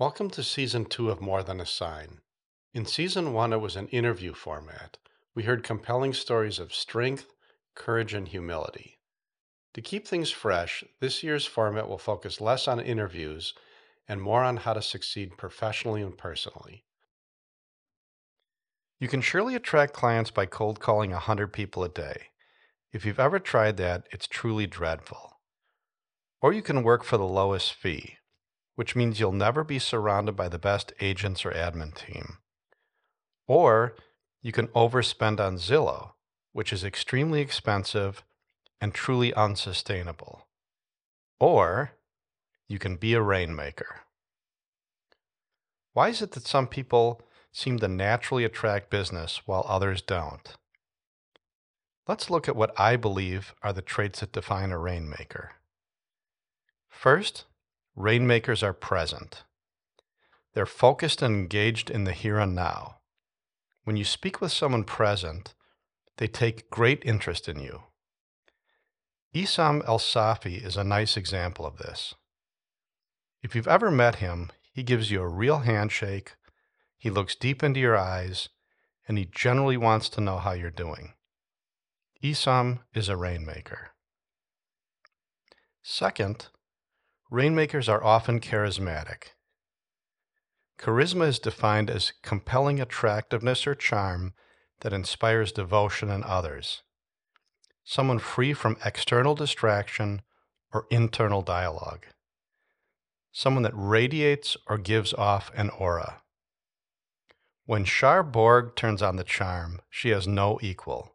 Welcome to season two of More Than a Sign. In season one, it was an interview format. We heard compelling stories of strength, courage, and humility. To keep things fresh, this year's format will focus less on interviews and more on how to succeed professionally and personally. You can surely attract clients by cold calling 100 people a day. If you've ever tried that, it's truly dreadful. Or you can work for the lowest fee which means you'll never be surrounded by the best agents or admin team. Or you can overspend on Zillow, which is extremely expensive and truly unsustainable. Or you can be a rainmaker. Why is it that some people seem to naturally attract business while others don't? Let's look at what I believe are the traits that define a rainmaker. First, Rainmakers are present. They're focused and engaged in the here and now. When you speak with someone present, they take great interest in you. Essam El Safi is a nice example of this. If you've ever met him, he gives you a real handshake, he looks deep into your eyes, and he generally wants to know how you're doing. Essam is a rainmaker. Second, Rainmakers are often charismatic. Charisma is defined as compelling attractiveness or charm that inspires devotion in others. Someone free from external distraction or internal dialogue. Someone that radiates or gives off an aura. When Char Borg turns on the charm, she has no equal.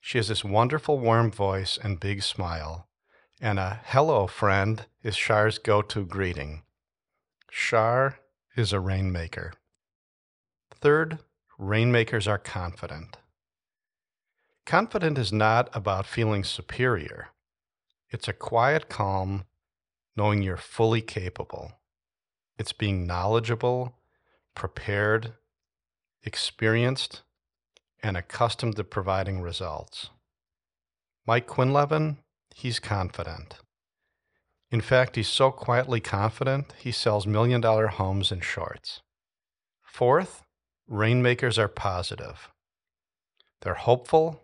She has this wonderful warm voice and big smile and a hello friend is Shar's go to greeting. Shar is a rainmaker. Third, rainmakers are confident. Confident is not about feeling superior. It's a quiet calm, knowing you're fully capable. It's being knowledgeable, prepared, experienced, and accustomed to providing results. Mike Quinlevin he's confident. In fact, he's so quietly confident, he sells million dollar homes in shorts. Fourth, rainmakers are positive. They're hopeful,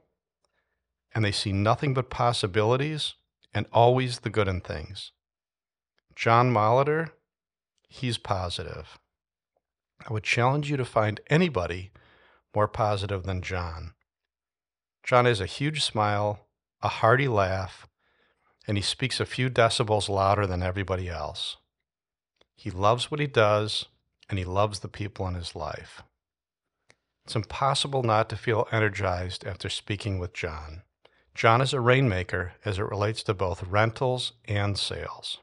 and they see nothing but possibilities and always the good in things. John Molitor, he's positive. I would challenge you to find anybody more positive than John. John has a huge smile, a hearty laugh, and he speaks a few decibels louder than everybody else. He loves what he does, and he loves the people in his life. It's impossible not to feel energized after speaking with John. John is a rainmaker as it relates to both rentals and sales.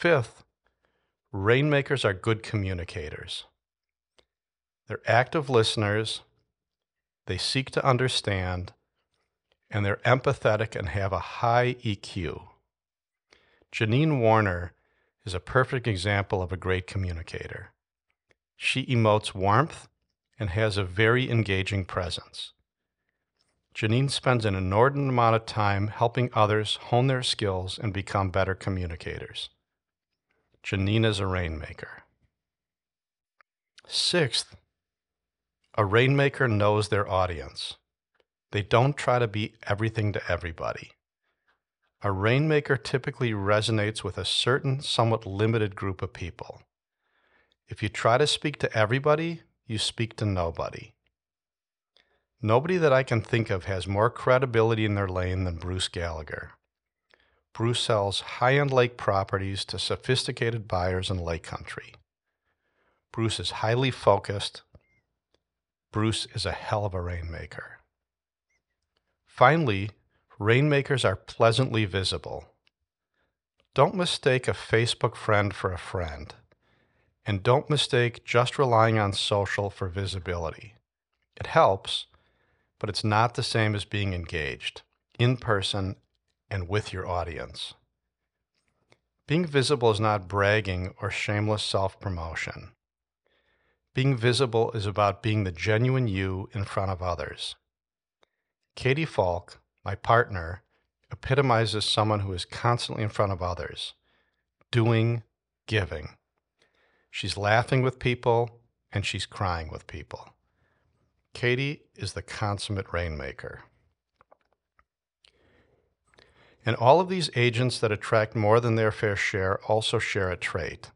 Fifth, rainmakers are good communicators. They're active listeners, they seek to understand, and they're empathetic and have a high EQ. Janine Warner is a perfect example of a great communicator. She emotes warmth and has a very engaging presence. Janine spends an inordinate amount of time helping others hone their skills and become better communicators. Janine is a rainmaker. Sixth, a rainmaker knows their audience. They don't try to be everything to everybody. A rainmaker typically resonates with a certain, somewhat limited group of people. If you try to speak to everybody, you speak to nobody. Nobody that I can think of has more credibility in their lane than Bruce Gallagher. Bruce sells high end lake properties to sophisticated buyers in lake country. Bruce is highly focused. Bruce is a hell of a rainmaker. Finally, rainmakers are pleasantly visible. Don't mistake a Facebook friend for a friend. And don't mistake just relying on social for visibility. It helps, but it's not the same as being engaged, in person, and with your audience. Being visible is not bragging or shameless self promotion. Being visible is about being the genuine you in front of others. Katie Falk, my partner, epitomizes someone who is constantly in front of others, doing, giving. She's laughing with people and she's crying with people. Katie is the consummate rainmaker. And all of these agents that attract more than their fair share also share a trait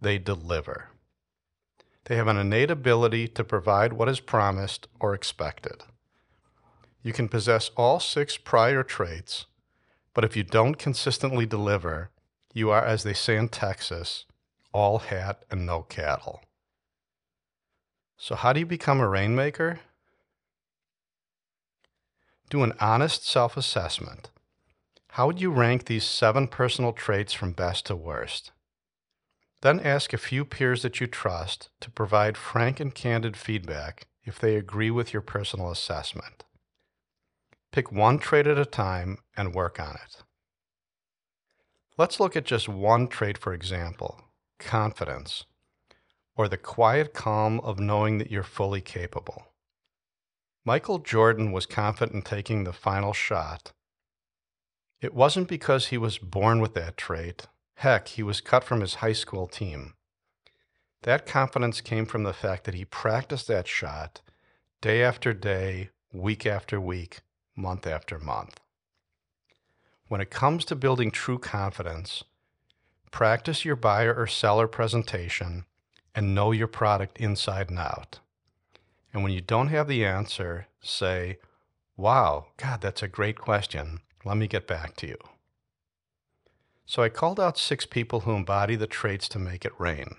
they deliver. They have an innate ability to provide what is promised or expected. You can possess all six prior traits, but if you don't consistently deliver, you are, as they say in Texas, all hat and no cattle. So, how do you become a rainmaker? Do an honest self assessment. How would you rank these seven personal traits from best to worst? Then ask a few peers that you trust to provide frank and candid feedback if they agree with your personal assessment. Pick one trait at a time and work on it. Let's look at just one trait for example confidence, or the quiet calm of knowing that you're fully capable. Michael Jordan was confident in taking the final shot. It wasn't because he was born with that trait. Heck, he was cut from his high school team. That confidence came from the fact that he practiced that shot day after day, week after week, month after month. When it comes to building true confidence, practice your buyer or seller presentation and know your product inside and out. And when you don't have the answer, say, Wow, God, that's a great question. Let me get back to you. So I called out six people who embody the traits to make it rain.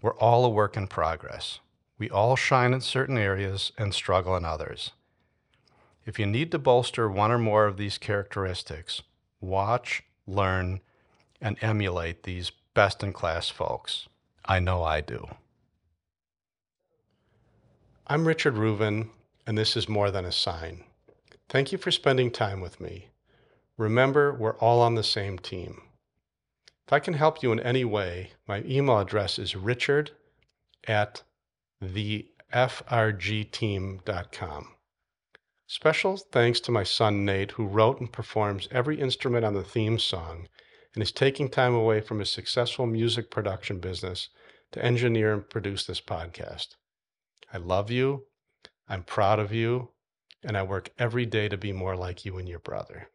We're all a work in progress. We all shine in certain areas and struggle in others. If you need to bolster one or more of these characteristics, watch, learn, and emulate these best in class folks. I know I do. I'm Richard Ruvin, and this is More Than a Sign. Thank you for spending time with me. Remember, we're all on the same team. If I can help you in any way, my email address is richard at thefrgteam.com. Special thanks to my son Nate, who wrote and performs every instrument on the theme song and is taking time away from his successful music production business to engineer and produce this podcast. I love you. I'm proud of you. And I work every day to be more like you and your brother.